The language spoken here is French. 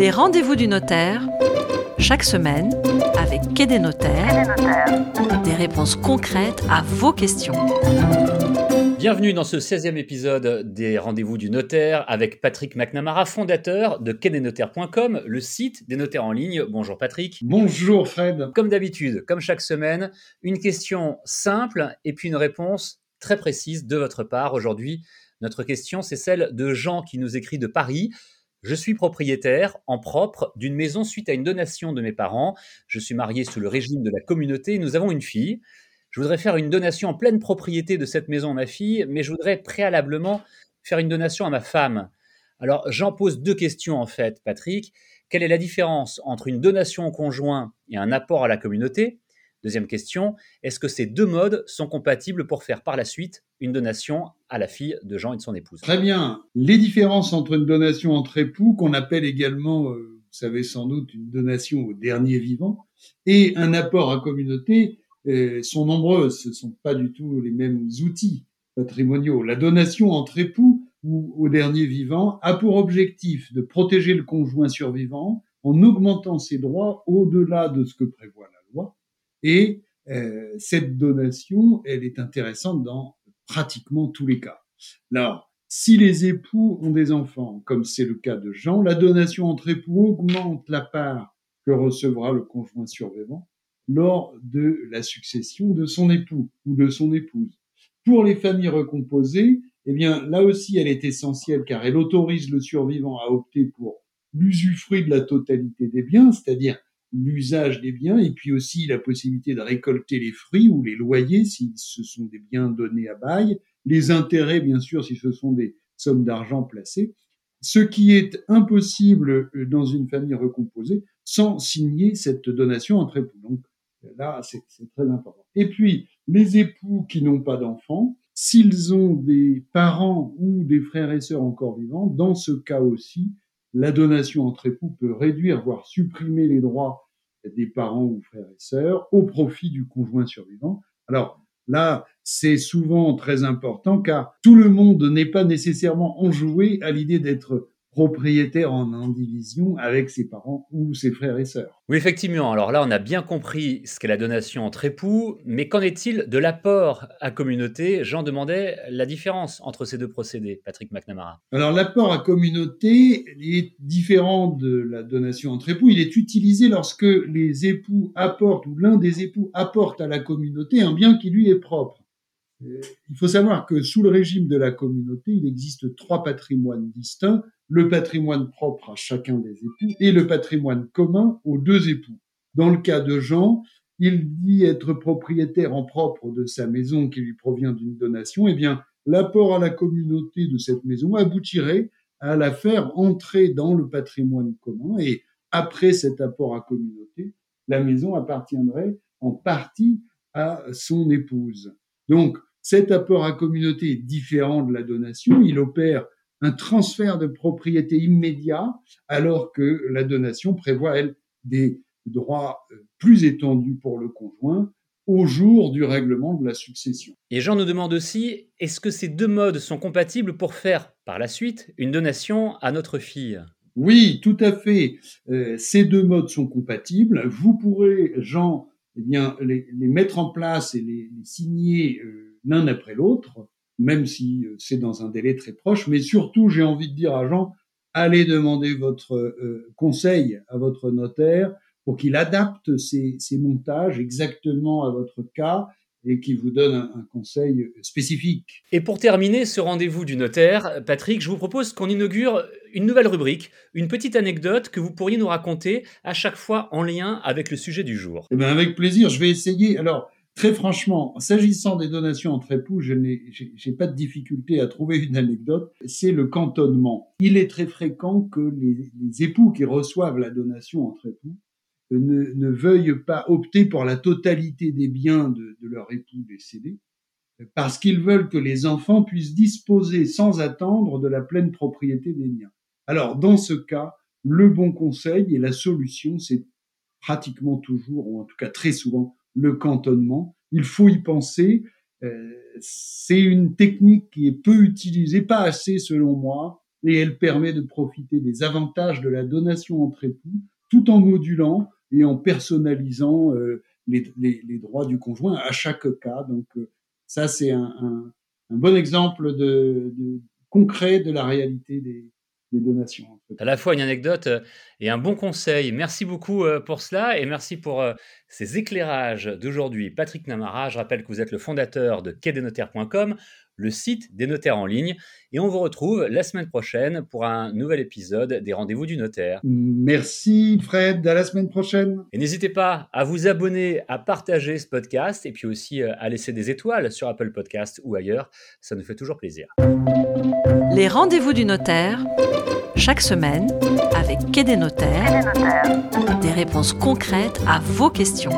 Les rendez-vous du notaire, chaque semaine, avec Quai des notaires, des réponses concrètes à vos questions. Bienvenue dans ce 16e épisode des Rendez-vous du notaire avec Patrick McNamara, fondateur de quai-des-notaires.com, le site des notaires en ligne. Bonjour Patrick. Bonjour Fred. Comme d'habitude, comme chaque semaine, une question simple et puis une réponse très précise de votre part. Aujourd'hui, notre question, c'est celle de Jean qui nous écrit de Paris. Je suis propriétaire en propre d'une maison suite à une donation de mes parents. Je suis marié sous le régime de la communauté. Nous avons une fille. Je voudrais faire une donation en pleine propriété de cette maison à ma fille, mais je voudrais préalablement faire une donation à ma femme. Alors, j'en pose deux questions en fait, Patrick. Quelle est la différence entre une donation au conjoint et un apport à la communauté? Deuxième question, est-ce que ces deux modes sont compatibles pour faire par la suite une donation à la fille de Jean et de son épouse? Très bien. Les différences entre une donation entre époux, qu'on appelle également, euh, vous savez sans doute, une donation au dernier vivant, et un apport à communauté euh, sont nombreuses. Ce ne sont pas du tout les mêmes outils patrimoniaux. La donation entre époux ou au dernier vivant a pour objectif de protéger le conjoint survivant en augmentant ses droits au-delà de ce que prévoit la loi et euh, cette donation, elle est intéressante dans pratiquement tous les cas. Alors, si les époux ont des enfants, comme c'est le cas de Jean, la donation entre époux augmente la part que recevra le conjoint survivant lors de la succession de son époux ou de son épouse. Pour les familles recomposées, eh bien, là aussi, elle est essentielle car elle autorise le survivant à opter pour l'usufruit de la totalité des biens, c'est-à-dire l'usage des biens et puis aussi la possibilité de récolter les fruits ou les loyers si ce sont des biens donnés à bail, les intérêts bien sûr si ce sont des sommes d'argent placées, ce qui est impossible euh, dans une famille recomposée sans signer cette donation entre époux. Donc là, c'est très important. Et puis, les époux qui n'ont pas d'enfants, s'ils ont des parents ou des frères et sœurs encore vivants, dans ce cas aussi, la donation entre époux peut réduire, voire supprimer les droits des parents ou frères et sœurs au profit du conjoint survivant. Alors là, c'est souvent très important car tout le monde n'est pas nécessairement enjoué à l'idée d'être propriétaire en indivision avec ses parents ou ses frères et sœurs. Oui, effectivement. Alors là, on a bien compris ce qu'est la donation entre époux, mais qu'en est-il de l'apport à communauté? Jean demandait la différence entre ces deux procédés, Patrick McNamara. Alors l'apport à communauté est différent de la donation entre époux. Il est utilisé lorsque les époux apportent ou l'un des époux apporte à la communauté un bien qui lui est propre. Il faut savoir que sous le régime de la communauté, il existe trois patrimoines distincts le patrimoine propre à chacun des époux et le patrimoine commun aux deux époux. Dans le cas de Jean, il dit être propriétaire en propre de sa maison qui lui provient d'une donation, eh bien, l'apport à la communauté de cette maison aboutirait à la faire entrer dans le patrimoine commun et après cet apport à communauté, la maison appartiendrait en partie à son épouse. Donc, cet apport à communauté est différent de la donation. Il opère un transfert de propriété immédiat, alors que la donation prévoit, elle, des droits euh, plus étendus pour le conjoint au jour du règlement de la succession. Et Jean nous demande aussi, est-ce que ces deux modes sont compatibles pour faire, par la suite, une donation à notre fille? Oui, tout à fait. Euh, ces deux modes sont compatibles. Vous pourrez, Jean, eh bien, les, mettre en place et les, signer euh, l'un après l'autre même si euh, c'est dans un délai très proche. Mais surtout, j'ai envie de dire à Jean, allez demander votre euh, conseil à votre notaire pour qu'il adapte ses, montages exactement à votre cas et qu'il vous donne un, conseil spécifique. Et pour terminer ce rendez-vous du notaire, Patrick, je vous propose qu'on inaugure une nouvelle rubrique, une petite anecdote que vous pourriez nous raconter à chaque fois en lien avec le sujet du jour. Eh bien, avec plaisir, je vais essayer. Alors, Très franchement, s'agissant des donations entre époux, je n'ai pas de difficulté à trouver une anecdote. C'est le cantonnement. Il est très fréquent que les, époux qui reçoivent la donation entre époux ne, veuillent pas opter pour la totalité des biens de, de leur époux décédé, parce qu'ils veulent que les enfants puissent disposer sans attendre de la pleine propriété des biens. Alors, dans ce cas, le bon conseil et la solution, c'est pratiquement toujours, ou en tout cas très souvent, le cantonnement. Il faut y penser. Euh, c'est une technique qui est peu utilisée, pas assez selon moi, et elle permet de profiter des avantages de la donation entre époux tout en modulant et en personnalisant euh, les, les, les, droits du conjoint à chaque cas. Donc euh, ça, c'est un, un, un, bon exemple de, de, concret de la réalité des, des donations. À la fois une anecdote euh, et un bon conseil. Merci beaucoup pour cela et merci pour ces éclairages d'aujourd'hui. Patrick Namara, je rappelle que vous êtes le fondateur de quai-des-notaires.com le site des notaires en ligne. Et on vous retrouve la semaine prochaine pour un nouvel épisode des Rendez-vous du notaire. Merci Fred, à la semaine prochaine. Et n'hésitez pas à vous abonner, à partager ce podcast et puis aussi euh, à laisser des étoiles sur Apple Podcast ou ailleurs. Ça nous fait toujours plaisir. Les Rendez-vous du notaire, chaque semaine, avec Quai des notaires, des réponses concrètes à vos questions.